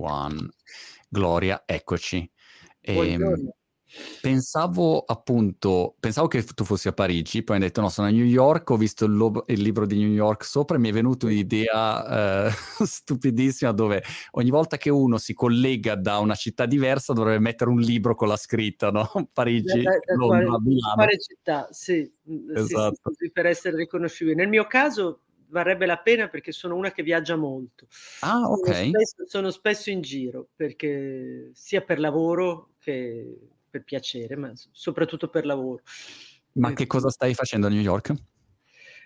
one. Gloria, eccoci. Ehm, pensavo appunto, pensavo che tu fossi a Parigi, poi hai detto no, sono a New York, ho visto il, lo- il libro di New York sopra e mi è venuta un'idea eh, stupidissima dove ogni volta che uno si collega da una città diversa dovrebbe mettere un libro con la scritta, no? Parigi, Da, da- da Londra, quale, Milano. quale città? Sì, mm, sì, sì, Esatto. così per essere riconoscibile. Nel mio caso varrebbe la pena perché sono una che viaggia molto. Ah, Sono ok. spesso, sono spesso in giro perché sia per lavoro che per piacere, ma soprattutto per lavoro. Ma Eh, che cosa stai facendo a New York?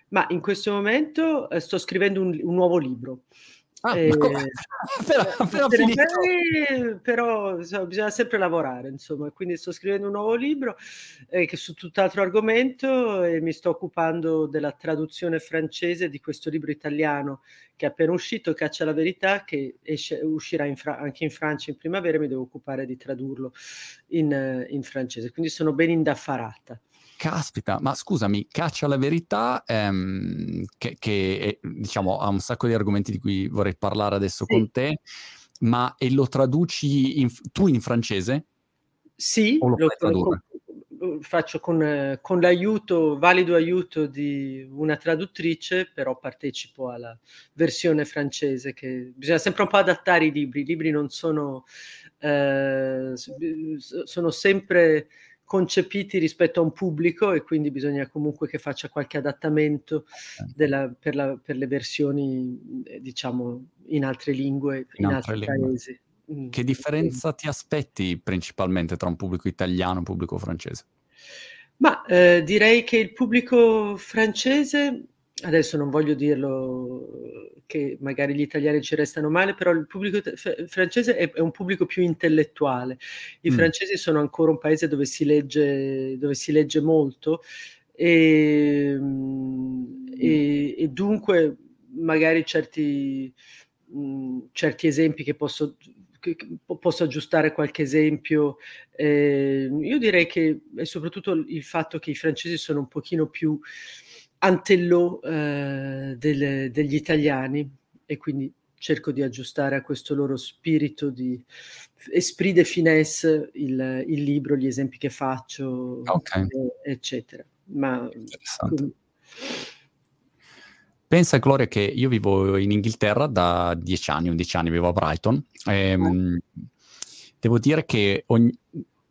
Ma in questo momento eh, sto scrivendo un, un nuovo libro. Ah, Eh, ma come? appena, eh, però- finito. eh, però insomma, bisogna sempre lavorare, insomma, quindi sto scrivendo un nuovo libro eh, che su tutt'altro argomento e mi sto occupando della traduzione francese di questo libro italiano che è appena uscito, Caccia alla verità, che esce- uscirà in Fra- anche in Francia in primavera e mi devo occupare di tradurlo in, eh, in francese, quindi sono ben indaffarata. Caspita, ma scusami, Caccia alla verità, ehm, che, che è, diciamo ha un sacco di argomenti di cui vorrei parlare adesso Sì. con te, ma e lo traduci in- tu in francese? Sì, lo lo, tradurre? lo faccio con, con l'aiuto, valido aiuto di una traduttrice, però partecipo alla versione francese che bisogna sempre un po' adattare i libri. I libri non sono, eh, sono sempre concepiti rispetto a un pubblico e quindi bisogna comunque che faccia qualche adattamento della- per, la- per le versioni, eh, diciamo, in altre lingue, in, In altri lingue. paesi. Mm. Che differenza ti aspetti principalmente tra un pubblico italiano e un pubblico francese? Ma eh, direi che il pubblico francese, adesso non voglio dirlo che magari gli italiani ci restano male, però il pubblico f- francese è, è un pubblico più intellettuale. I Mm. francesi sono ancora un paese dove si legge, dove si legge molto e, mm, e- e dunque magari certi, mm, certi esempi che posso, posso aggiustare qualche esempio eh, io direi che è soprattutto il fatto che i francesi sono un pochino più antellò eh, del- degli italiani e quindi cerco di aggiustare a questo loro spirito di esprit de finesse il, il libro, gli esempi che faccio, Ok. eh, eccetera. Ma. Pensa Gloria che io vivo in Inghilterra da 10 anni, 11 anni, vivo a Brighton. Ehm, devo dire che ogni,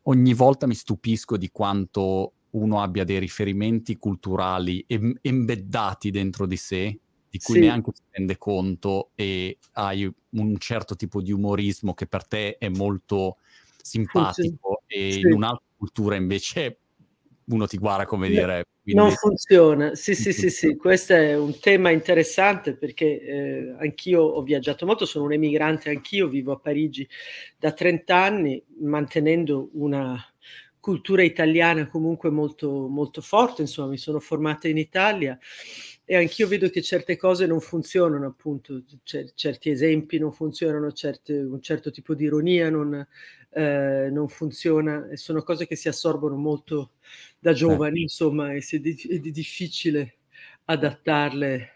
ogni volta mi stupisco di quanto uno abbia dei riferimenti culturali em- embeddati dentro di sé, di cui Sì. neanche si rende conto e hai un certo tipo di umorismo che per te è molto simpatico e Sì. in un'altra cultura invece uno ti guarda come dire... Non quindi- funziona, sì, sì, Non sì, sì, questo è un tema interessante perché eh, anch'io ho viaggiato molto, sono un emigrante anch'io, vivo a Parigi da 30 anni, mantenendo una cultura italiana comunque molto, molto forte, insomma, mi sono formata in Italia e anch'io vedo che certe cose non funzionano, appunto, cer- certi esempi non funzionano, certe- un certo tipo di ironia non, eh, non funziona e sono cose che si assorbono molto da giovani, insomma, e è, di- è di- difficile adattarle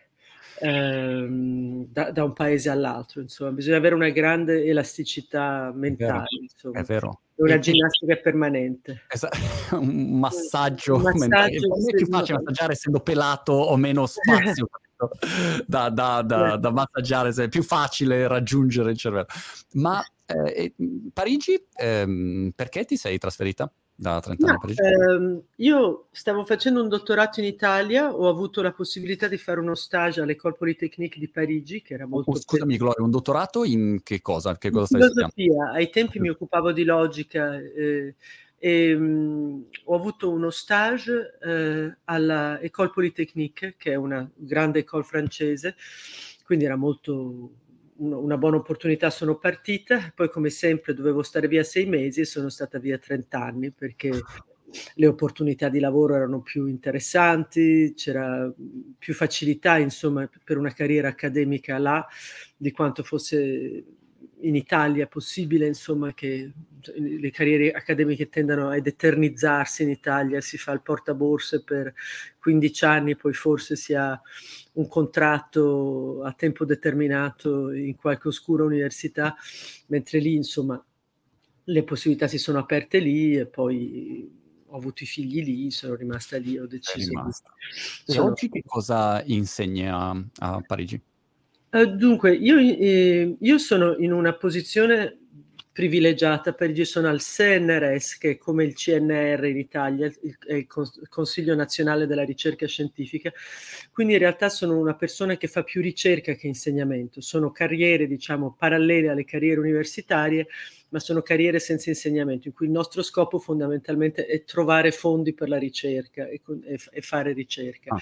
ehm, da, da un paese all'altro, insomma, bisogna avere una grande elasticità mentale, È vero. una E- ginnastica permanente. Esa- un massaggio, Un massaggio, mentale. È più facile massaggiare essendo pelato o meno spazio da, da- da- da massaggiare, se è più facile raggiungere il cervello. Ma eh, Parigi, ehm, perché ti sei trasferita da 30 anni a Ma, Parigi? ehm, io stavo facendo un dottorato in Italia, ho avuto la possibilità di fare uno stage all'École Polytechnique di Parigi, che era molto... Oh, scusami Gloria, un dottorato in che cosa? Che cosa stai studiando? filosofia, ai tempi mi occupavo di logica eh, e mh, ho avuto uno stage eh, alla École Polytechnique, che è una grande école francese, quindi era molto una buona opportunità, sono partita, poi come sempre dovevo stare via sei mesi e sono stata via 30 anni perché le opportunità di lavoro erano più interessanti, c'era più facilità, insomma, per una carriera accademica là di quanto fosse in Italia possibile, insomma, che le carriere accademiche tendono ad eternizzarsi in Italia, si fa il portaborse per 15 anni, poi forse si ha un contratto a tempo determinato in qualche oscura università, mentre lì insomma le possibilità si sono aperte lì e poi ho avuto i figli lì, sono rimasta lì, ho deciso. Di... E oggi che cosa insegna a Parigi? Uh, dunque, io, eh, io sono in una posizione privilegiata perché sono al CNRS, che è come il CNR in Italia, il, il, Consiglio Nazionale della Ricerca Scientifica. Quindi in realtà sono una persona che fa più ricerca che insegnamento. Sono carriere, diciamo, parallele alle carriere universitarie, ma sono carriere senza insegnamento, in cui il nostro scopo fondamentalmente è trovare fondi per la ricerca e, e, e fare ricerca. Ah.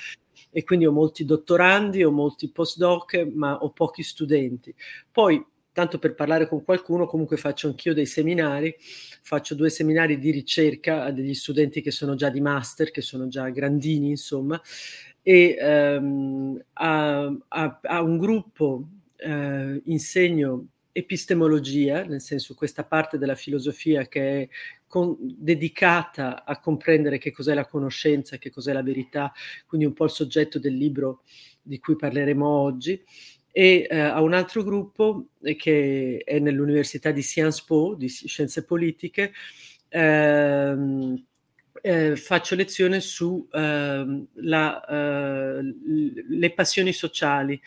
E quindi ho molti dottorandi, ho molti postdoc, ma ho pochi studenti. Poi tanto per parlare con qualcuno, comunque faccio anch'io dei seminari, faccio due seminari di ricerca a degli studenti che sono già di master, che sono già grandini, insomma, e um, a, a, a, un gruppo uh, insegno epistemologia, nel senso questa parte della filosofia che è con, dedicata a comprendere che cos'è la conoscenza, che cos'è la verità, quindi un po' il soggetto del libro di cui parleremo oggi. E eh, a un altro gruppo eh, che è nell'Università di Sciences Po, di Scienze Politiche, ehm, eh, faccio lezione su ehm, eh, le passioni sociali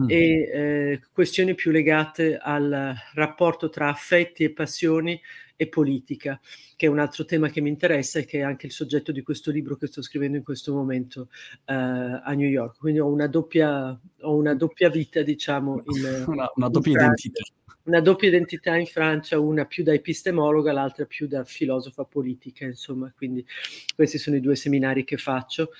mm. e eh, questioni più legate al rapporto tra affetti e passioni e politica, che è un altro tema che mi interessa e che è anche il soggetto di questo libro che sto scrivendo in questo momento uh, a New York. Quindi ho una doppia, ho una doppia vita, diciamo, in, una, una doppia in identità. Una doppia identità in Francia, una più da epistemologa, l'altra più da filosofa politica, insomma, quindi questi sono i due seminari che faccio.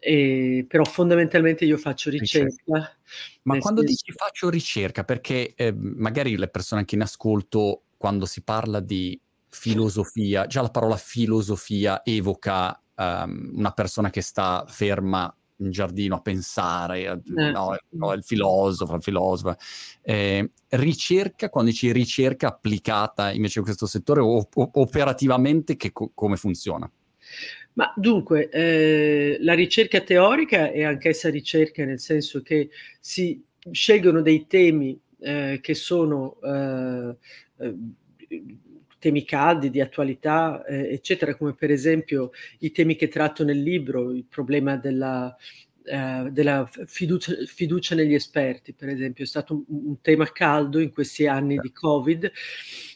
E, però fondamentalmente io faccio ricerca. ricerca. Ma quando senso... dici faccio ricerca, perché eh, magari le persone anche in ascolto quando si parla di filosofia, già la parola filosofia evoca um, una persona che sta ferma in giardino a pensare, eh. no, no, il filosofo, il filosofo. Eh, ricerca, quando dici ricerca applicata invece in questo settore, o, o, operativamente che, co- come funziona? Ma dunque, eh, la ricerca teorica è anch'essa ricerca, nel senso che si scelgono dei temi eh, che sono eh, eh, temi caldi, di attualità, eh, eccetera, come per esempio i temi che tratto nel libro, il problema della, eh, della fiducia, fiducia, negli esperti, per esempio, è stato un, un, tema caldo in questi anni di Covid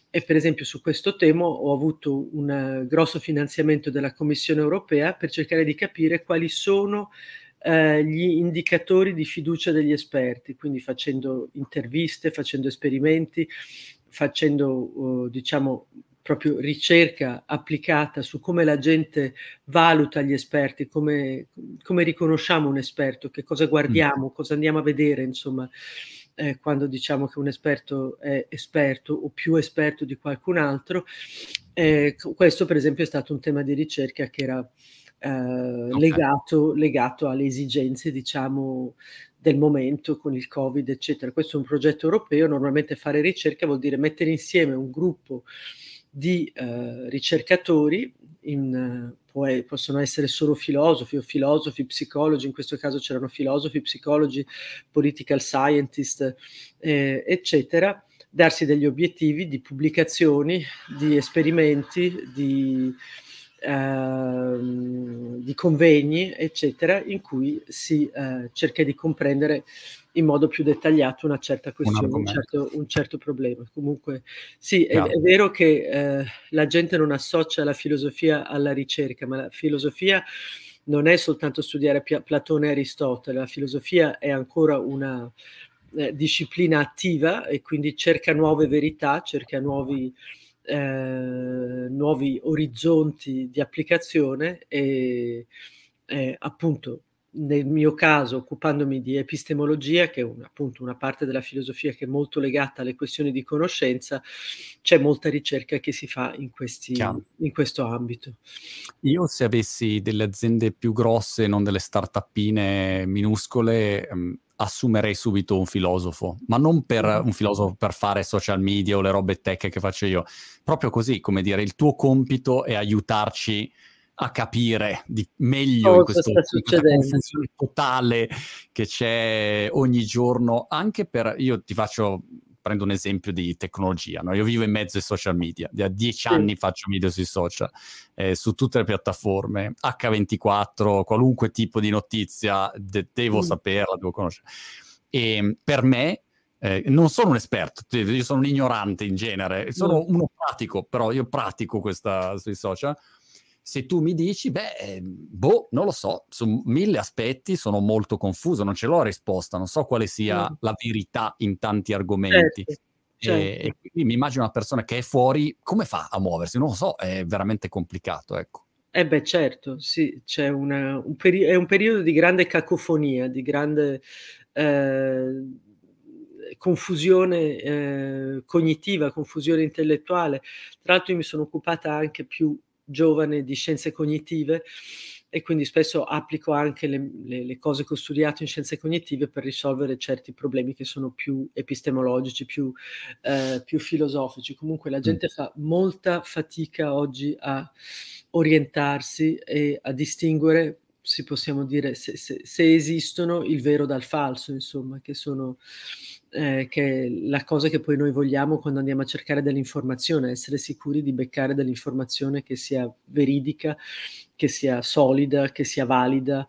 e per esempio su questo tema ho avuto un grosso finanziamento della Commissione europea per cercare di capire quali sono eh, gli indicatori di fiducia degli esperti, quindi facendo interviste, facendo esperimenti, facendo, uh, diciamo, proprio ricerca applicata su come la gente valuta gli esperti, come, come riconosciamo un esperto, che cosa guardiamo, mm. cosa andiamo a vedere, insomma, eh, quando diciamo che un esperto è esperto o più esperto di qualcun altro. Eh, questo, per esempio, è stato un tema di ricerca che era eh, okay. legato, legato, alle esigenze, diciamo, del momento con il Covid, eccetera. Questo è un progetto europeo, normalmente fare ricerca vuol dire mettere insieme un gruppo di eh, ricercatori, in, possono essere solo filosofi o filosofi, psicologi, in questo caso c'erano filosofi, psicologi, political scientist, eh, eccetera, darsi degli obiettivi di pubblicazioni, di esperimenti, di Ehm, di convegni, eccetera, in cui si eh, cerca di comprendere in modo più dettagliato una certa questione, un, un, certo, un certo, problema. Comunque, sì, è, è vero che eh, la gente non associa la filosofia alla ricerca, ma la filosofia non è soltanto studiare Platone e Aristotele, la filosofia è ancora una eh, disciplina attiva e quindi cerca nuove verità, cerca nuovi eh, nuovi orizzonti di applicazione e eh, appunto nel mio caso occupandomi di epistemologia, che è un, appunto una parte della filosofia che è molto legata alle questioni di conoscenza, c'è molta ricerca che si fa in, questi, in questo ambito. Io se avessi delle aziende più grosse, non delle start-upine minuscole, um, assumerei subito un filosofo, ma non per mm. un filosofo per fare social media o le robe tech che faccio io, proprio così, come dire, il tuo compito è aiutarci a capire di meglio in, questo, in questa confusione totale che c'è ogni giorno, anche per, io ti faccio, prendo un esempio di tecnologia, no? io vivo in mezzo ai social media, da dieci sì. anni faccio video sui social, eh, su tutte le piattaforme, H24, qualunque tipo di notizia, de- devo mm. saperla, devo conoscere. E per me eh, non sono un esperto, io sono un ignorante in genere, sono mm. uno pratico, però io pratico questa sui social se tu mi dici, beh, boh, non lo so, su mille aspetti sono molto confuso, non ce l'ho risposta, non so quale sia mm. la verità in tanti argomenti. Certo, certo. E, e, quindi mi immagino una persona che è fuori, come fa a muoversi? Non lo so, è veramente complicato, ecco. Eh beh, certo, sì, c'è una, un peri- è un periodo di grande cacofonia, di grande eh, confusione eh, cognitiva, confusione intellettuale. Tra l'altro io mi sono occupata anche più giovane di scienze cognitive e quindi spesso applico anche le, le, le, cose che ho studiato in scienze cognitive per risolvere certi problemi che sono più epistemologici, più, eh, più filosofici. Comunque la gente mm. fa molta fatica oggi a orientarsi e a distinguere, se possiamo dire, se, se, se esistono il vero dal falso, insomma, che sono eh, che è la cosa che poi noi vogliamo quando andiamo a cercare dell'informazione, essere sicuri di beccare dell'informazione che sia veridica, che sia solida, che sia valida.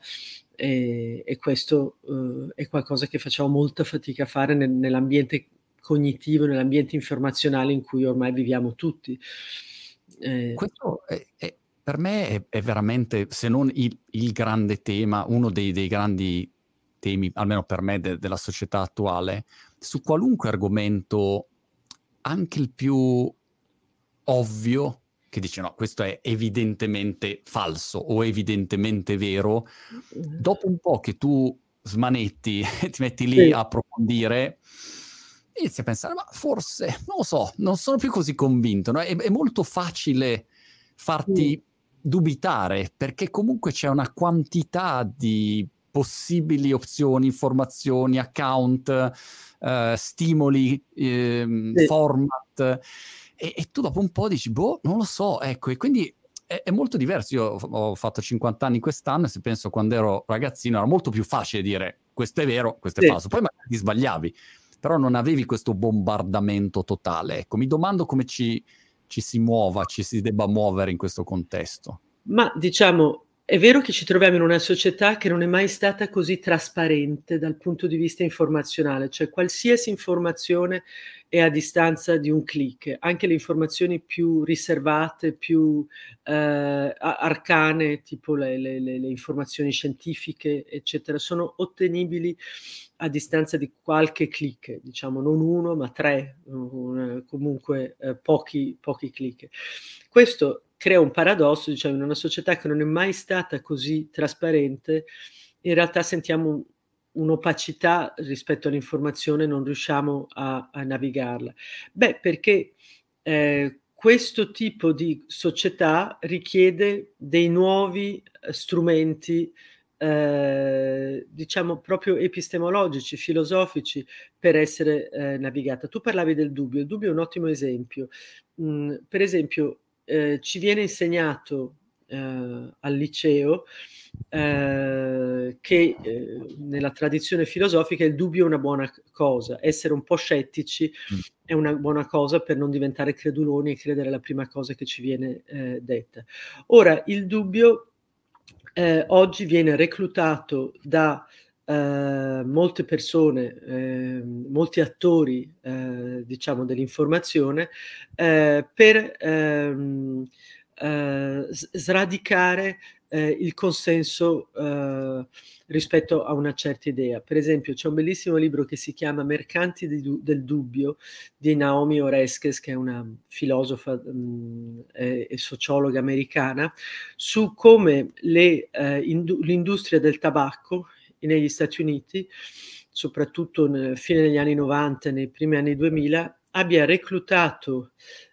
E, e questo eh, è qualcosa che facciamo molta fatica a fare nel, nell'ambiente cognitivo, nell'ambiente informazionale in cui ormai viviamo tutti. Eh, questo è, è, per me è, è, veramente, se non il, il grande tema, uno dei, dei grandi temi, almeno per me, de- della società attuale, su qualunque argomento, anche il più ovvio, che dice no, questo è evidentemente falso o evidentemente vero, dopo un po' che tu smanetti e ti metti lì sì. a approfondire, inizi a pensare, ma forse, non lo so, non sono più così convinto, no? è, è, molto facile farti sì. dubitare perché comunque c'è una quantità di possibili opzioni, informazioni, account, uh, stimoli, eh, sì. format, e, e, tu dopo un po' dici, boh, non lo so, ecco, e quindi è, è, molto diverso. Io ho fatto 50 anni quest'anno e se penso quando ero ragazzino era molto più facile dire questo è vero, questo è sì. falso, poi magari ti sbagliavi, però non avevi questo bombardamento totale. Ecco, mi domando come ci, ci si muova, ci si debba muovere in questo contesto. Ma diciamo, è vero che ci troviamo in una società che non è mai stata così trasparente dal punto di vista informazionale, cioè qualsiasi informazione è a distanza di un clic, anche le informazioni più riservate, più eh, arcane, tipo le, le, le, informazioni scientifiche, eccetera, sono ottenibili a distanza di qualche clic, diciamo non uno ma tre, un, comunque eh, pochi, pochi clic. Questo crea un paradosso, diciamo, in una società che non è mai stata così trasparente, in realtà sentiamo un'opacità rispetto all'informazione, non riusciamo a, a navigarla. Beh, perché eh, questo tipo di società richiede dei nuovi eh, strumenti, eh, diciamo proprio epistemologici, filosofici, per essere eh, navigata. Tu parlavi del dubbio, il dubbio è un ottimo esempio. Mm, per esempio, eh, ci viene insegnato eh, al liceo eh, che eh, nella tradizione filosofica il dubbio è una buona cosa, essere un po' scettici mm. è una buona cosa per non diventare creduloni e credere alla prima cosa che ci viene eh, detta. Ora, il dubbio eh, oggi viene reclutato da Uh, molte persone, eh, molti attori, eh, diciamo, dell'informazione eh, per ehm, eh, sradicare eh, il consenso rispetto a una certa idea. Per esempio, c'è un bellissimo libro che si chiama Mercanti du- del dubbio di Naomi Oreskes, che è una filosofa mh, e, e, sociologa americana, su come le, indu- l'industria del tabacco negli Stati Uniti, soprattutto nel fine degli anni 90 e nei primi anni 2000, abbia reclutato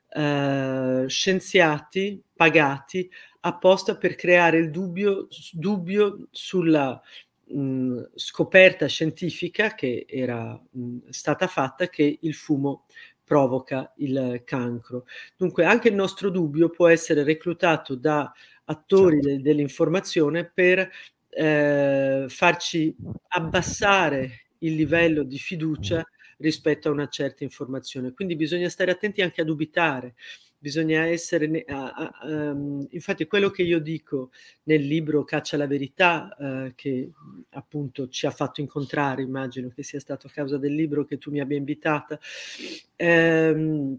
eh, scienziati pagati apposta per creare il dubbio, dubbio sulla mh, scoperta scientifica che era mh, stata fatta che il fumo provoca il cancro. Dunque anche il nostro dubbio può essere reclutato da attori certo. de- dell'informazione per eh, farci abbassare il livello di fiducia rispetto a una certa informazione. Quindi bisogna stare attenti anche a dubitare, bisogna essere... Ne- a, a, um, infatti quello che io dico nel libro Caccia la verità, uh, che appunto ci ha fatto incontrare, immagino che sia stato a causa del libro che tu mi abbia invitata, um,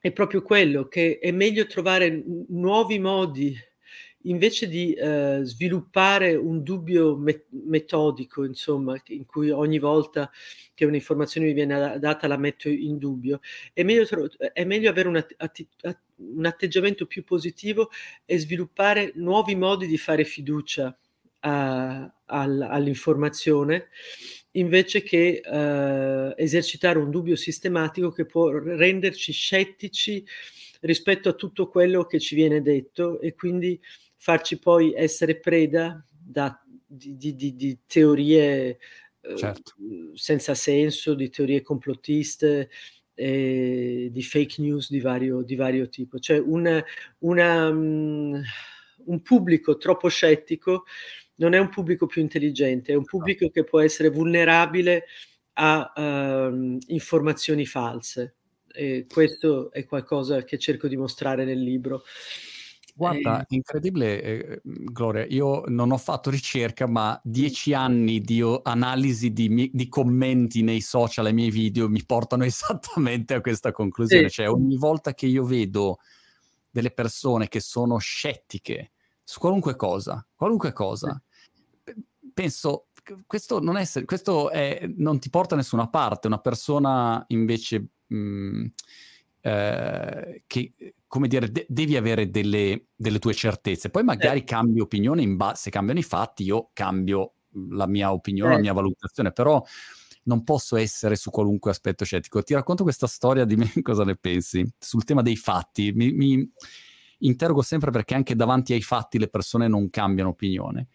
è proprio quello che è meglio trovare nuovi modi invece di eh, sviluppare un dubbio me- metodico, insomma, in cui ogni volta che un'informazione mi viene data la metto in dubbio, è meglio, è meglio avere un, atti- un, atteggiamento più positivo e sviluppare nuovi modi di fare fiducia all'informazione invece che eh, esercitare un dubbio sistematico che può renderci scettici rispetto a tutto quello che ci viene detto e quindi farci poi essere preda da, di, di, di, di, teorie eh, certo. senza senso, di teorie complottiste, eh, di fake news di vario, di vario tipo. Cioè una, una, um, un pubblico troppo scettico non è un pubblico più intelligente, è un pubblico che può essere vulnerabile a um, informazioni false. E questo è qualcosa che cerco di mostrare nel libro. Guarda, Eh, incredibile, eh, Gloria. Io non ho fatto ricerca, ma dieci anni di analisi di, mi- di commenti nei social ai miei video mi portano esattamente a questa conclusione. sì, Cioè, ogni volta che io vedo delle persone che sono scettiche su qualunque cosa, qualunque cosa, penso, questo non, è, questo è, non ti porta da nessuna parte. Una persona invece mh, eh, che come dire, de- devi avere delle, delle, tue certezze. Poi magari eh. cambi opinione in base, se cambiano i fatti, io cambio la mia opinione, eh. la mia valutazione, però non posso essere su qualunque aspetto scettico. Ti racconto questa storia, dimmi cosa ne pensi, sul tema dei fatti. Mi, mi interrogo sempre perché anche davanti ai fatti le persone non cambiano opinione.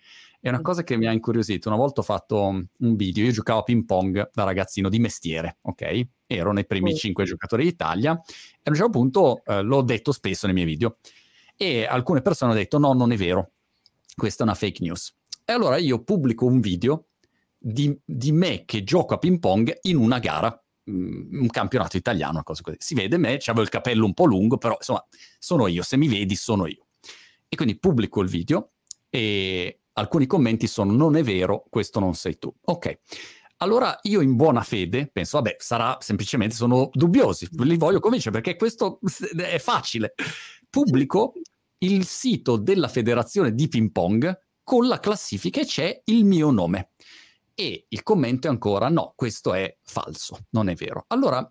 È una cosa che mi ha incuriosito. Una volta ho fatto un video, io giocavo a ping pong da ragazzino di mestiere, ok? Ero nei primi cinque giocatori d'Italia e a un certo punto eh, l'ho detto spesso nei miei video e alcune persone hanno detto no, non è vero, questa è una fake news. E allora io pubblico un video di, di me che gioco a ping pong in una gara, mm, un campionato italiano, una cosa così. Si vede me, avevo il capello un po' lungo, però insomma sono io, se mi vedi sono io. E quindi pubblico il video e alcuni commenti sono non è vero, questo non sei tu. Ok. Allora io in buona fede penso, vabbè, sarà semplicemente, sono dubbiosi, li voglio convincere perché questo è facile. Pubblico il sito della federazione di ping pong con la classifica e c'è il mio nome. E il commento è ancora, no, questo è falso, non è vero. Allora,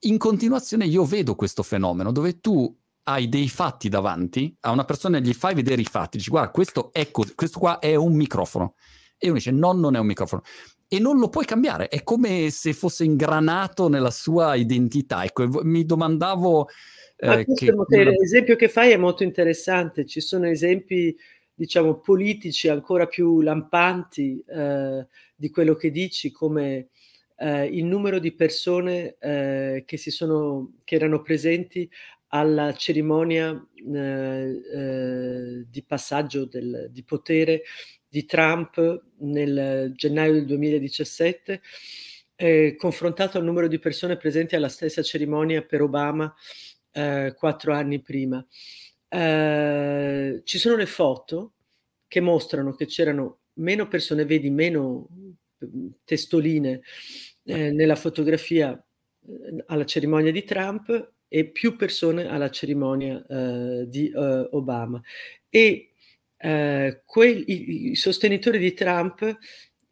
in continuazione io vedo questo fenomeno dove tu hai dei fatti davanti, a una persona gli fai vedere i fatti, dici guarda questo è così, questo qua è un microfono. E uno dice no, non è un microfono. E non lo puoi cambiare, è come se fosse ingranato nella sua identità. Ecco, mi domandavo... Eh, che... L'esempio che fai è molto interessante, ci sono esempi diciamo politici ancora più lampanti eh, di quello che dici, come eh, il numero di persone eh, che, si sono, che erano presenti alla cerimonia eh, eh, di passaggio del, di potere di Trump nel gennaio del 2017, eh, confrontato al numero di persone presenti alla stessa cerimonia per Obama eh, quattro anni prima. Eh, ci sono le foto che mostrano che c'erano meno persone, vedi meno mm, testoline eh, nella fotografia alla cerimonia di Trump e più persone alla cerimonia uh, di uh, Obama. E uh, quei, i, i, sostenitori di Trump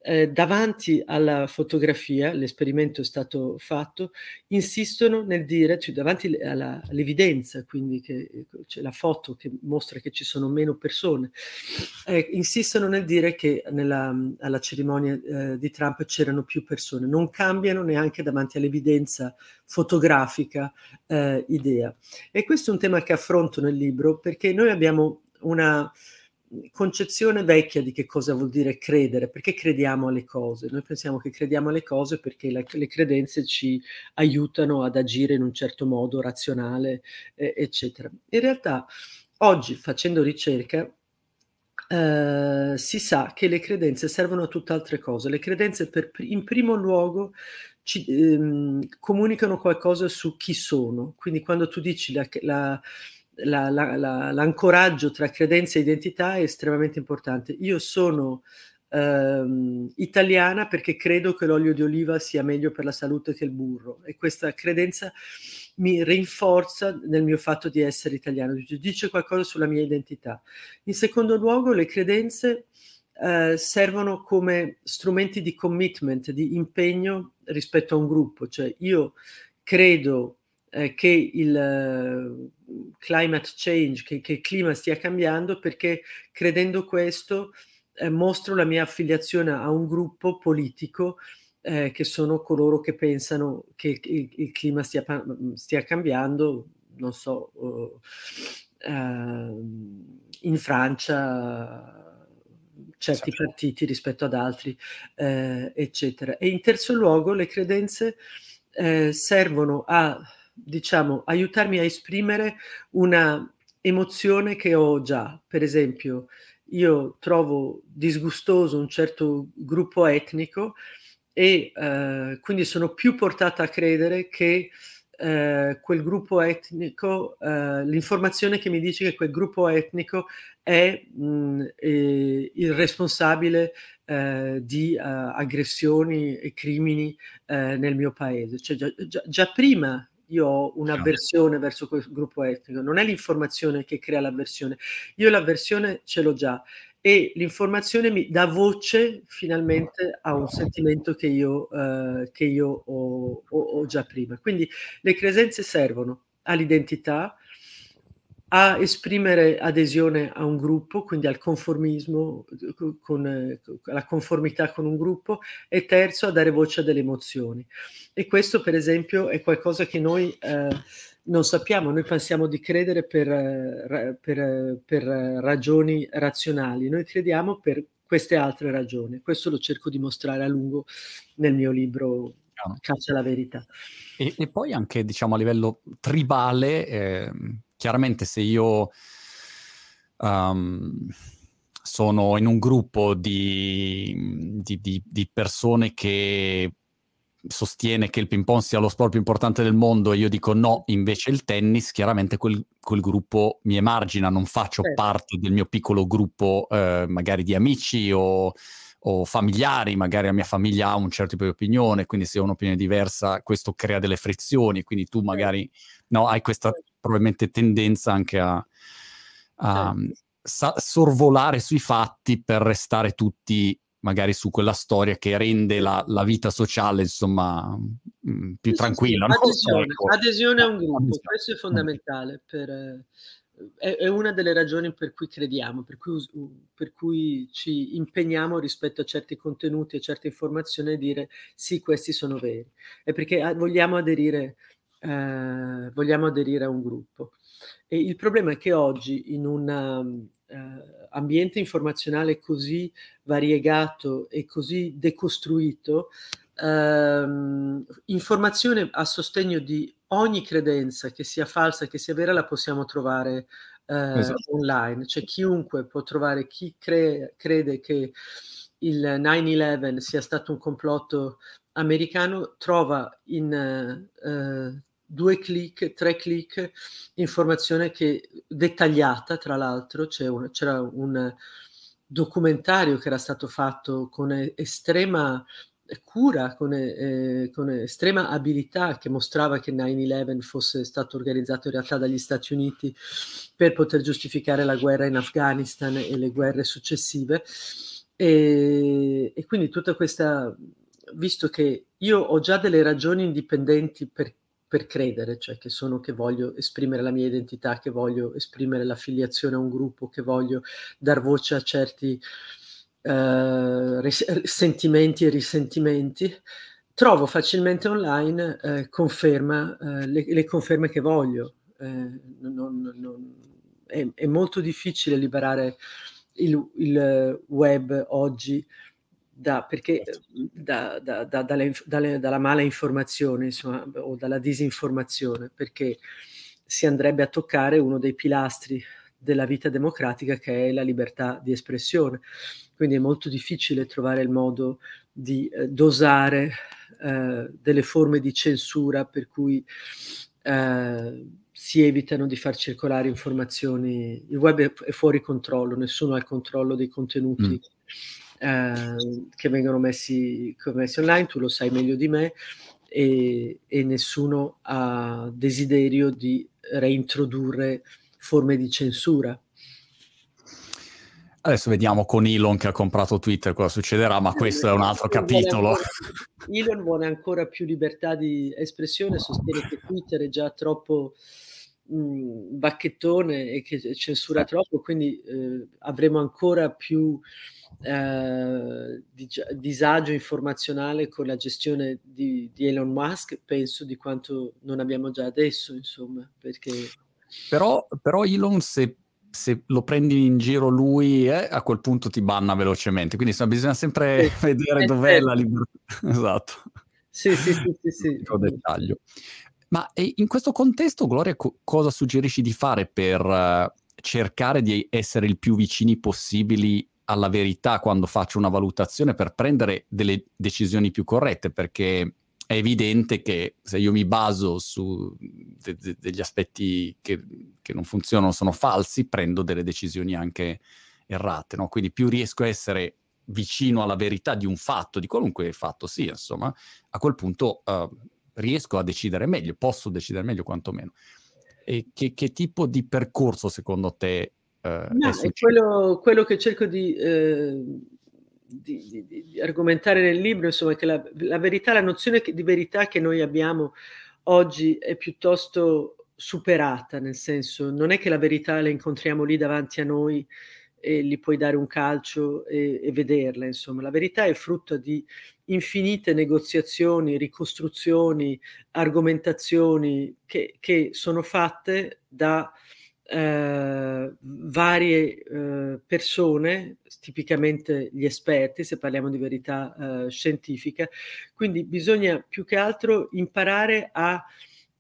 eh, davanti alla fotografia, l'esperimento è stato fatto, insistono nel dire, cioè davanti alla, all'evidenza, quindi che c'è la foto che mostra che ci sono meno persone, eh, insistono nel dire che nella, alla cerimonia eh, di Trump c'erano più persone, non cambiano neanche davanti all'evidenza fotografica eh, idea. E questo è un tema che affronto nel libro perché noi abbiamo una concezione vecchia di che cosa vuol dire credere, perché crediamo alle cose. Noi pensiamo che crediamo alle cose perché la, le credenze ci aiutano ad agire in un certo modo razionale, eh, eccetera. In realtà, oggi facendo ricerca, eh, si sa che le credenze servono a tutt'altre cose. Le credenze, per, in primo luogo, ci, ehm, comunicano qualcosa su chi sono. Quindi, quando tu dici la, la la, la, la, l'ancoraggio tra credenza e identità è estremamente importante. Io sono ehm, italiana perché credo che l'olio di oliva sia meglio per la salute che il burro e questa credenza mi rinforza nel mio fatto di essere italiano, dice qualcosa sulla mia identità. In secondo luogo, le credenze eh, servono come strumenti di commitment, di impegno rispetto a un gruppo, cioè io credo eh, che il uh, climate change, che, che, il clima stia cambiando, perché credendo questo eh, mostro la mia affiliazione a un gruppo politico eh, che sono coloro che pensano che il, il clima stia, stia, cambiando, non so, uh, in Francia certi partiti rispetto ad altri, eh, eccetera. E in terzo luogo le credenze eh, servono a diciamo, aiutarmi a esprimere una emozione che ho già. Per esempio, io trovo disgustoso un certo gruppo etnico e eh, quindi sono più portata a credere che eh, quel gruppo etnico, eh, l'informazione che mi dice che quel gruppo etnico è mh, eh, il responsabile eh, di uh, aggressioni e crimini uh, nel mio paese. Cioè, già, già, già, prima io ho un'avversione verso quel gruppo etnico, non è l'informazione che crea l'avversione, io l'avversione ce l'ho già e l'informazione mi dà voce finalmente a un sentimento che io, eh, che io ho, ho, ho, già prima. Quindi le credenze servono all'identità, a esprimere adesione a un gruppo, quindi al conformismo, con, alla conformità con un gruppo, e terzo a dare voce a delle emozioni. E questo, per esempio, è qualcosa che noi eh, non sappiamo, noi pensiamo di credere per, per, per ragioni razionali, noi crediamo per queste altre ragioni. Questo lo cerco di mostrare a lungo nel mio libro Caccia alla verità. E, e, poi anche, diciamo, a livello tribale, eh, chiaramente se io um, sono in un gruppo di, di, di, di, persone che sostiene che il ping pong sia lo sport più importante del mondo e io dico no, invece il tennis, chiaramente quel, quel gruppo mi emargina, non faccio certo. parte del mio piccolo gruppo eh, magari di amici o, o, familiari, magari la mia famiglia ha un certo tipo di opinione, quindi se ho un'opinione diversa questo crea delle frizioni, quindi tu certo. magari no, hai questa probabilmente tendenza anche a, a certo. sa- sorvolare sui fatti per restare tutti magari su quella storia che rende la, la vita sociale insomma mh, mm, più sì, tranquilla. Sì, adesione, ecco. adesione, a un gruppo, questo è fondamentale per, eh, è, è, una delle ragioni per cui crediamo, per cui, per cui, ci impegniamo rispetto a certi contenuti e certe informazioni a dire sì, questi sono veri. È perché ah, vogliamo aderire eh, vogliamo aderire a un gruppo. E il problema è che oggi in un eh, ambiente informazionale così variegato e così decostruito, ehm, informazione a sostegno di ogni credenza, che sia falsa, che sia vera, la possiamo trovare eh, esatto. online. Cioè chiunque può trovare chi cre- crede che il 9-11 sia stato un complotto americano, trova in eh, due clic, tre clic, informazione che dettagliata, tra l'altro, un, c'era un documentario che era stato fatto con estrema cura, con, eh, con, estrema abilità, che mostrava che 9-11 fosse stato organizzato in realtà dagli Stati Uniti per poter giustificare la guerra in Afghanistan e le guerre successive. E, e quindi tutta questa, visto che io ho già delle ragioni indipendenti per per credere, cioè che sono che voglio esprimere la mia identità, che voglio esprimere l'affiliazione a un gruppo, che voglio dar voce a certi eh, ris- sentimenti e risentimenti, trovo facilmente online eh, conferma, eh, le, le, conferme che voglio. Eh, non, non, è, è, molto difficile liberare il, il web oggi da, perché, certo. da, da, dalle, dalle, dalla mala informazione insomma, o dalla disinformazione, perché si andrebbe a toccare uno dei pilastri della vita democratica che è la libertà di espressione. Quindi è molto difficile trovare il modo di eh, dosare eh, delle forme di censura per cui eh, si evitano di far circolare informazioni. Il web è, è, fuori controllo, nessuno ha il controllo dei contenuti mm. Eh, che vengono messi, messi, online, tu lo sai meglio di me, e, e nessuno ha desiderio di reintrodurre forme di censura. Adesso vediamo con Elon che ha comprato Twitter cosa succederà, ma questo è un altro capitolo. Ancora, Elon vuole ancora più libertà di espressione, sostiene che Twitter è già troppo mh, bacchettone e che censura troppo, quindi eh, avremo ancora più eh, disagio informazionale con la gestione di, di Elon Musk, penso di quanto non abbiamo già adesso, insomma, perché... Però, però Elon se se lo prendi in giro lui, eh, a quel punto ti banna velocemente. Quindi insomma, bisogna sempre sì, vedere dov'è certo. la libertà. esatto. Sì, sì, sì, sì, sì. dettaglio. Ma in questo contesto, Gloria, co- cosa suggerisci di fare per uh, cercare di essere il più vicini possibili alla verità quando faccio una valutazione per prendere delle decisioni più corrette? Perché è evidente che se io mi baso su de- de- degli aspetti che, che, non funzionano, sono falsi, prendo delle decisioni anche errate. No? Quindi più riesco a essere vicino alla verità di un fatto, di qualunque fatto sia, insomma, a quel punto uh, riesco a decidere meglio, posso decidere meglio quantomeno. E che, che tipo di percorso secondo te uh, no, è, è quello, quello, che cerco di... Uh di, di, di, argomentare nel libro, insomma, che la, la verità, la nozione di verità che noi abbiamo oggi è piuttosto superata, nel senso non è che la verità la incontriamo lì davanti a noi e gli puoi dare un calcio e, e vederla, insomma, la verità è frutto di infinite negoziazioni, ricostruzioni, argomentazioni che, che sono fatte da eh, varie eh, persone, tipicamente gli esperti, se parliamo di verità eh, scientifica, quindi bisogna più che altro imparare a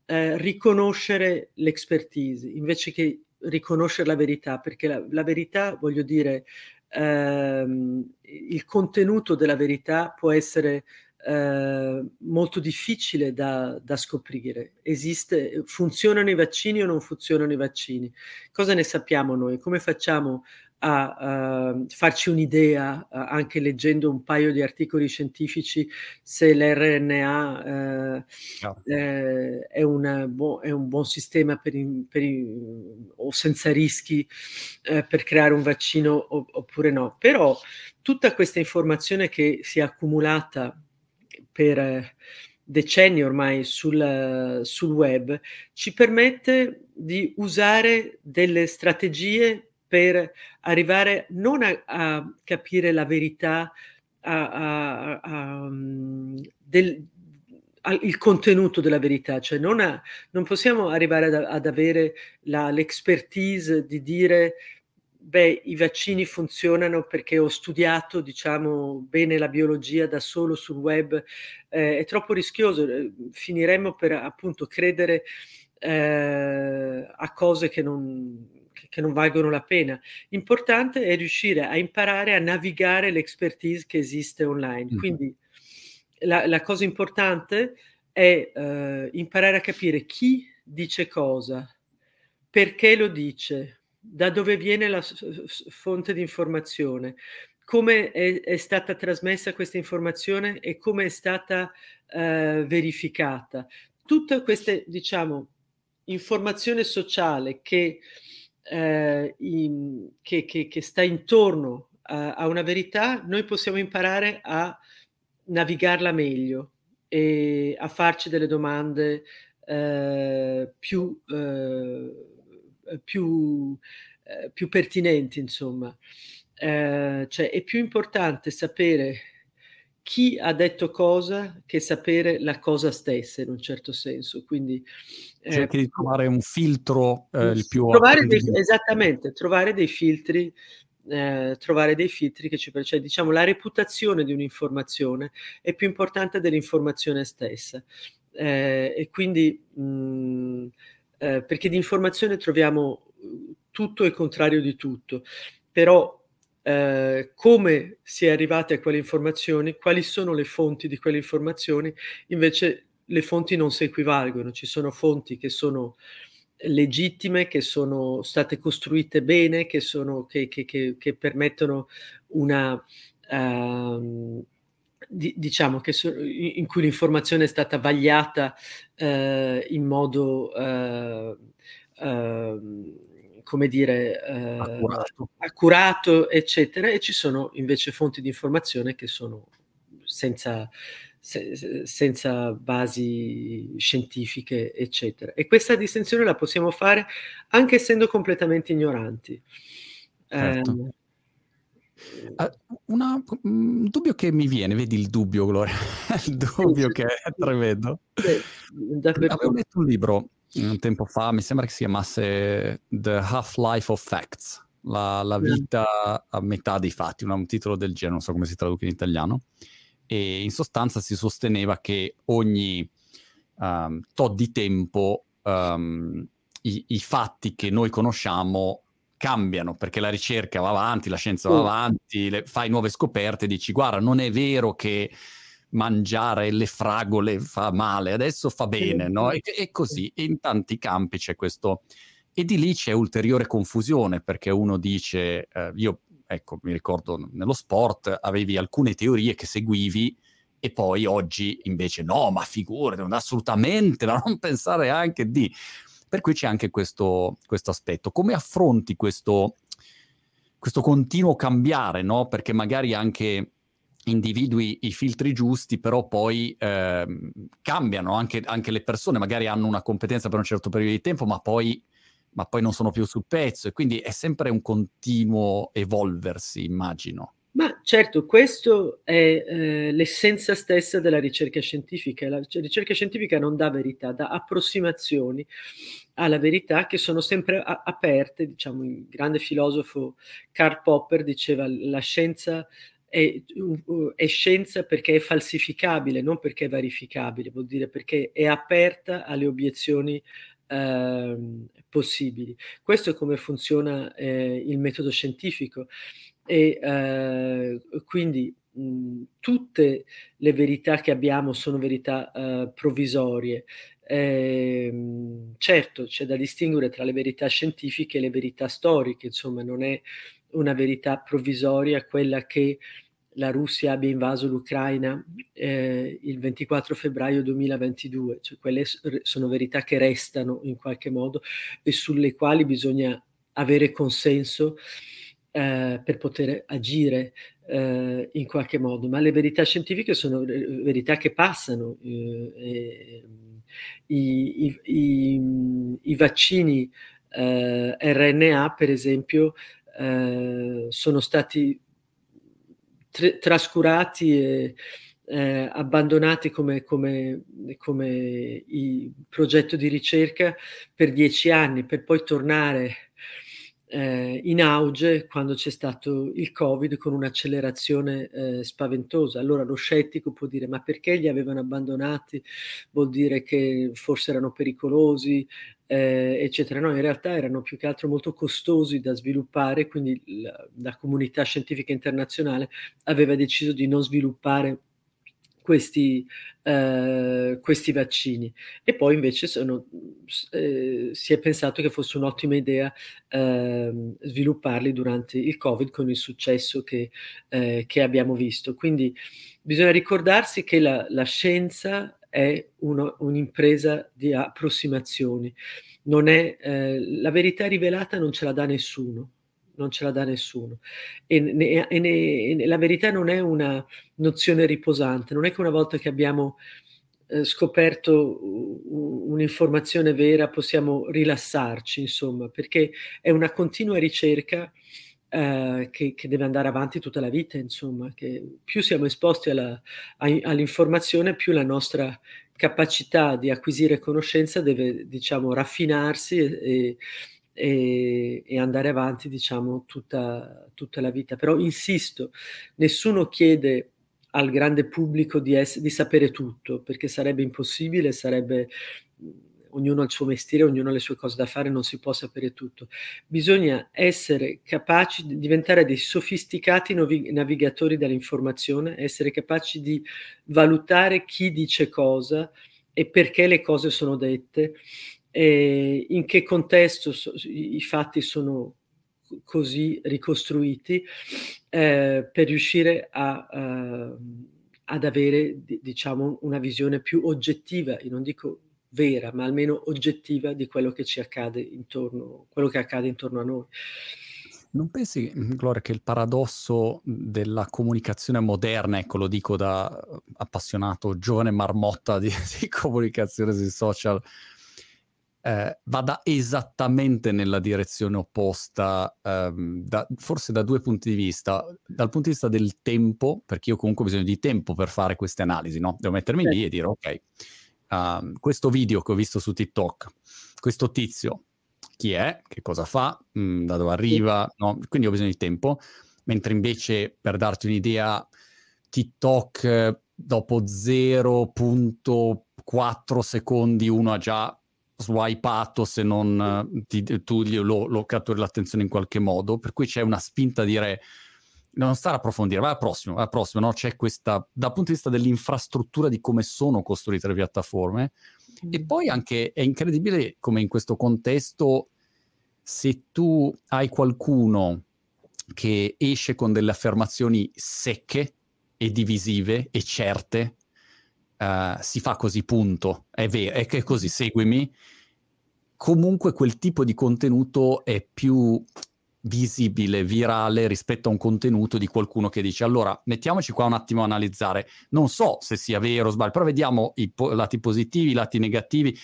eh, riconoscere l'expertise invece che riconoscere la verità, perché la, la verità, voglio dire, ehm, il contenuto della verità può essere eh, molto difficile da, da, scoprire. Esiste, funzionano i vaccini o non funzionano i vaccini? Cosa ne sappiamo noi? Come facciamo a, a farci un'idea, anche leggendo un paio di articoli scientifici, se l'RNA eh, no. è, una, bo- è, un buon sistema per, in, per in, o senza rischi per creare un vaccino o, oppure no. Però tutta questa informazione che si è accumulata per decenni ormai sul, sul web, ci permette di usare delle strategie per arrivare non a, a capire la verità, a, a mm, del, il contenuto della verità, cioè non, non possiamo arrivare ad, ad avere la, l'expertise di dire Beh, i vaccini funzionano perché ho studiato, diciamo, bene la biologia da solo sul web, eh, è troppo rischioso, eh, finiremmo per appunto credere eh, a cose che non, che non valgono la pena. Importante è riuscire a imparare a navigare l'expertise che esiste online. Mm-hmm. Quindi la, la, cosa importante è eh, imparare a capire chi dice cosa, perché lo dice, da dove viene la fonte di informazione, come è, è, stata trasmessa questa informazione e come è stata eh, verificata. Tutta questa, diciamo, informazione sociale che, eh, in, che, che, che sta intorno a, a, una verità, noi possiamo imparare a navigarla meglio e a farci delle domande eh, più eh, più, eh, più pertinenti, insomma. Eh, cioè è più importante sapere chi ha detto cosa che sapere la cosa stessa in un certo senso. Quindi eh, cerchi di trovare un filtro eh, il più trovare dei, esattamente, trovare dei filtri eh, trovare dei filtri che ci cioè, diciamo la reputazione di un'informazione è più importante dell'informazione stessa eh, e quindi mh, mm, eh, perché di informazione troviamo tutto e il contrario di tutto. Però eh, come si è arrivati a quelle informazioni, quali sono le fonti di quelle informazioni, invece le fonti non si equivalgono, ci sono fonti che sono legittime, che sono state costruite bene, che, sono, che, che, che permettono una... Uh, di, diciamo che so, in cui l'informazione è stata vagliata uh, in modo uh, come dire accurato. accurato, eccetera, e ci sono invece fonti di informazione che sono senza, se, senza basi scientifiche, eccetera. E questa distinzione la possiamo fare anche essendo completamente ignoranti. Certo. Eh, una, un dubbio che mi viene, vedi il dubbio, Gloria, il dubbio che è tremendo. Avevo letto un libro un tempo fa, mi sembra che si chiamasse The Half-Life of Facts, la, la vita a metà dei fatti, un, un titolo del genere, non so come si traduce in italiano. E in sostanza si sosteneva che ogni um, tot di tempo um, i, i, fatti che noi conosciamo cambiano perché la ricerca va avanti, la scienza va avanti, le, fai nuove scoperte, dici guarda non è vero che mangiare le fragole fa male, adesso fa bene, no? E, e così, e in tanti campi c'è questo... E di lì c'è ulteriore confusione perché uno dice, eh, io ecco, mi ricordo nello sport avevi alcune teorie che seguivi e poi oggi invece no, ma figurati, non assolutamente, ma non pensare anche di... Per cui c'è anche questo, questo aspetto. Come affronti questo, questo continuo cambiare, no? Perché magari anche individui i filtri giusti, però poi eh, cambiano anche, anche, le persone, magari hanno una competenza per un certo periodo di tempo, ma poi ma poi non sono più sul pezzo e quindi è sempre un continuo evolversi, immagino. Ma certo, questo è eh, l'essenza stessa della ricerca scientifica. La ricerca scientifica non dà verità, dà approssimazioni alla verità che sono sempre a- aperte. Diciamo, il grande filosofo Karl Popper diceva la scienza è, uh, è, scienza perché è falsificabile, non perché è verificabile, vuol dire perché è aperta alle obiezioni eh, possibili. Questo è come funziona eh, il metodo scientifico e eh, quindi tutte le verità che abbiamo sono verità eh, provvisorie. Ehm, certo, c'è da distinguere tra le verità scientifiche e le verità storiche, insomma, non è una verità provvisoria quella che la Russia abbia invaso l'Ucraina eh, il 24 febbraio 2022, cioè quelle sono verità che restano in qualche modo e sulle quali bisogna avere consenso eh, per poter agire eh, in qualche modo, ma le verità scientifiche sono verità che passano. Eh, i, i, i, i, vaccini eh, RNA, per esempio, eh, sono stati tr- trascurati e eh, abbandonati come, come, come progetto di ricerca per dieci anni, per poi tornare eh, in auge quando c'è stato il Covid con un'accelerazione eh, spaventosa. Allora lo scettico può dire ma perché li avevano abbandonati? Vuol dire che forse erano pericolosi, eh, eccetera. No, in realtà erano più che altro molto costosi da sviluppare, quindi la, la comunità scientifica internazionale aveva deciso di non sviluppare questi, eh, questi, vaccini. E poi invece sono, eh, si è pensato che fosse un'ottima idea eh, svilupparli durante il Covid con il successo che, eh, che abbiamo visto. Quindi bisogna ricordarsi che la, la scienza è uno, un'impresa di approssimazioni. Non è, eh, la verità rivelata non ce la dà nessuno, non ce la dà nessuno. E, ne, e, ne, e la verità non è una nozione riposante, non è che una volta che abbiamo eh, scoperto un'informazione vera possiamo rilassarci, insomma, perché è una continua ricerca eh, che, che, deve andare avanti tutta la vita, insomma, che più siamo esposti alla, a, all'informazione, più la nostra capacità di acquisire conoscenza deve, diciamo, raffinarsi e, e andare avanti, diciamo, tutta, tutta la vita. Però insisto, nessuno chiede al grande pubblico di, ess- di sapere tutto, perché sarebbe impossibile, sarebbe ognuno ha il suo mestiere, ognuno ha le sue cose da fare, non si può sapere tutto. Bisogna essere capaci di diventare dei sofisticati novi- navigatori dell'informazione, essere capaci di valutare chi dice cosa e perché le cose sono dette, in che contesto so- i fatti sono così ricostruiti eh, per riuscire a, uh, ad avere diciamo una visione più oggettiva, io non dico vera, ma almeno oggettiva di quello che ci accade intorno, quello che accade intorno a noi. Non pensi, mm, Gloria, che il paradosso della comunicazione moderna, ecco lo dico da appassionato giovane marmotta di, di comunicazione sui social, eh, vada esattamente nella direzione opposta, ehm, da, forse da due punti di vista. Dal punto di vista del tempo, perché io comunque ho bisogno di tempo per fare queste analisi, no? Devo mettermi lì e dire, ok, uh, questo video che ho visto su TikTok, questo tizio, chi è, che cosa fa, mh, mm, da dove arriva, no? Quindi ho bisogno di tempo. Mentre invece, per darti un'idea, TikTok dopo 0.4 secondi uno ha già swipato se non ti, tu lo, lo catturi l'attenzione in qualche modo, per cui c'è una spinta a dire non stare a approfondire, vai al prossimo, vai al prossimo, no? C'è questa, dal punto di vista dell'infrastruttura di come sono costruite le piattaforme, mm. e poi anche è incredibile come in questo contesto, se tu hai qualcuno che esce con delle affermazioni secche e divisive e certe, uh, si fa così, punto. È vero, è che così, seguimi. Comunque quel tipo di contenuto è più visibile, virale rispetto a un contenuto di qualcuno che dice allora mettiamoci qua un attimo a analizzare, non so se sia vero o sbaglio, però vediamo i po- lati positivi, i lati negativi.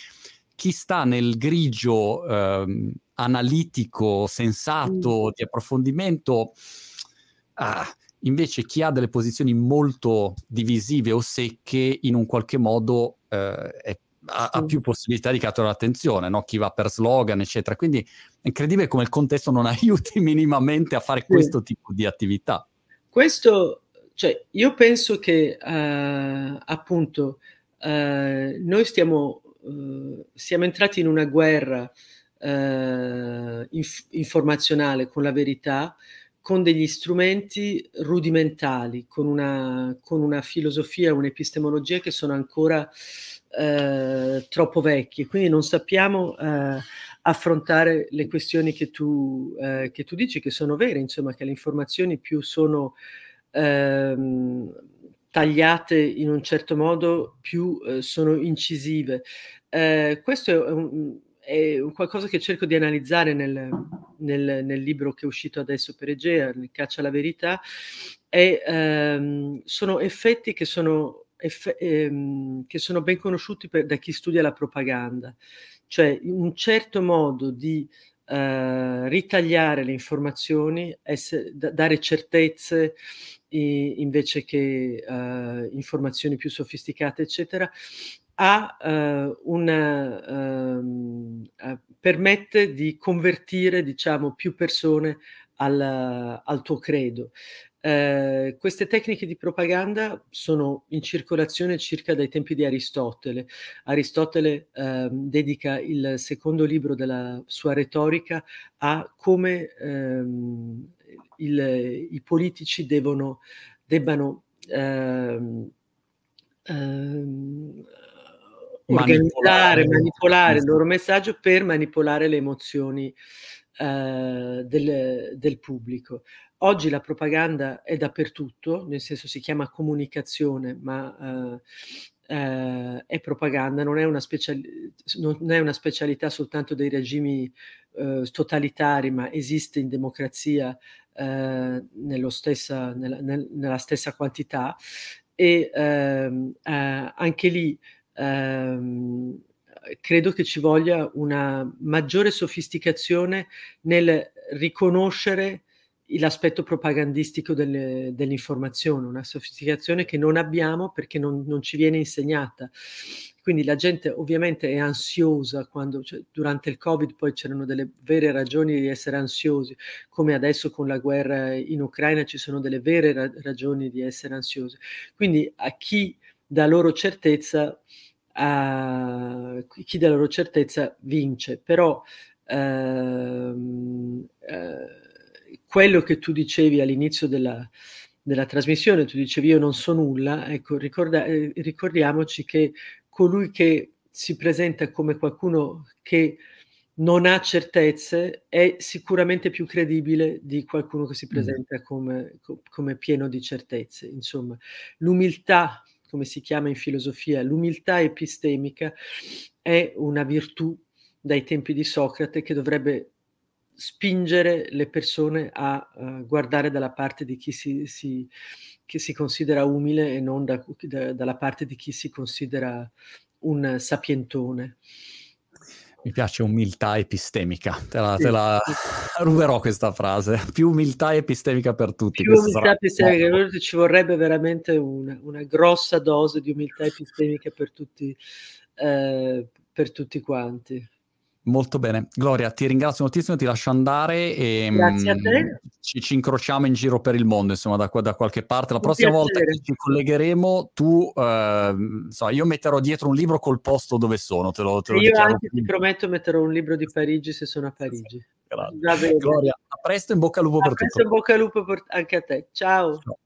Chi sta nel grigio eh, analitico, sensato, mm. di approfondimento, ah, Invece chi ha delle posizioni molto divisive o secche in un qualche modo eh, è, ha, ha, più possibilità di catturare l'attenzione, no? chi va per slogan, eccetera. Quindi è incredibile come il contesto non aiuti minimamente a fare sì. questo tipo di attività. Questo, cioè, io penso che uh, appunto uh, noi stiamo, uh, siamo entrati in una guerra inf- informazionale con la verità con degli strumenti rudimentali, con una, con una filosofia, un'epistemologia che sono ancora eh, troppo vecchie, quindi non sappiamo eh, affrontare le questioni che tu, eh, che tu, dici, che sono vere, insomma, che le informazioni più sono ehm, tagliate in un certo modo, più eh, sono incisive. Eh, questo è un, è qualcosa che cerco di analizzare nel, nel, nel, libro che è uscito adesso per Egea, Caccia alla verità, e ehm, sono effetti che sono, eff- ehm, che sono ben conosciuti per, da chi studia la propaganda, cioè un certo modo di eh, ritagliare le informazioni, essere, d- dare certezze invece che eh, informazioni più sofisticate, eccetera, ha, uh, una, uh, uh, permette di convertire diciamo, più persone al, al tuo credo. Eh, queste tecniche di propaganda sono in circolazione circa dai tempi di Aristotele. Aristotele eh, dedica il secondo libro della sua retorica a come ehm, il, i politici devono, debbano ehm, ehm, organizzare, manipolare, manipolare il loro messaggio per manipolare le emozioni eh, del, del, pubblico. Oggi la propaganda è dappertutto, nel senso si chiama comunicazione, ma eh, eh, è propaganda, non è, una speciali- non è una specialità soltanto dei regimi eh, totalitari, ma esiste in democrazia eh, stessa, nella, nel, nella, stessa quantità e ehm, eh, anche lì ehm, credo che ci voglia una maggiore sofisticazione nel riconoscere l'aspetto propagandistico delle, dell'informazione, una sofisticazione che non abbiamo perché non, non, ci viene insegnata. Quindi la gente ovviamente è ansiosa quando cioè, durante il Covid poi c'erano delle vere ragioni di essere ansiosi, come adesso con la guerra in Ucraina ci sono delle vere ra- ragioni di essere ansiosi. Quindi a chi dà loro certezza, a chi dà loro certezza vince, però eh, quello che tu dicevi all'inizio della, della trasmissione, tu dicevi io non so nulla, ecco, ricorda, eh, ricordiamoci che colui che si presenta come qualcuno che non ha certezze è sicuramente più credibile di qualcuno che si presenta come, come pieno di certezze. Insomma, l'umiltà, come si chiama in filosofia, l'umiltà epistemica è una virtù dai tempi di Socrate che dovrebbe spingere le persone a uh, guardare dalla parte di chi si, si, chi si considera umile e non da, da, dalla parte di chi si considera un sapientone. Mi piace umiltà epistemica, te la, sì. te la, ruberò questa frase. Più umiltà epistemica per tutti. Più umiltà sarà... epistemica, no. ci vorrebbe veramente una, una, grossa dose di umiltà epistemica per tutti, eh, per tutti quanti. Molto bene. Gloria, ti ringrazio moltissimo, ti lascio andare e Grazie a mm, te. Ci, ci, incrociamo in giro per il mondo, insomma, da, da qualche parte. La prossima volta che ci collegheremo, tu, eh, so, io metterò dietro un libro col posto dove sono, te lo, te lo Io anche ti prometto metterò un libro di Parigi se sono a Parigi. Grazie. Gloria, a presto in bocca al lupo a per tutto. A presto in bocca al lupo per, anche a te. Ciao. Ciao.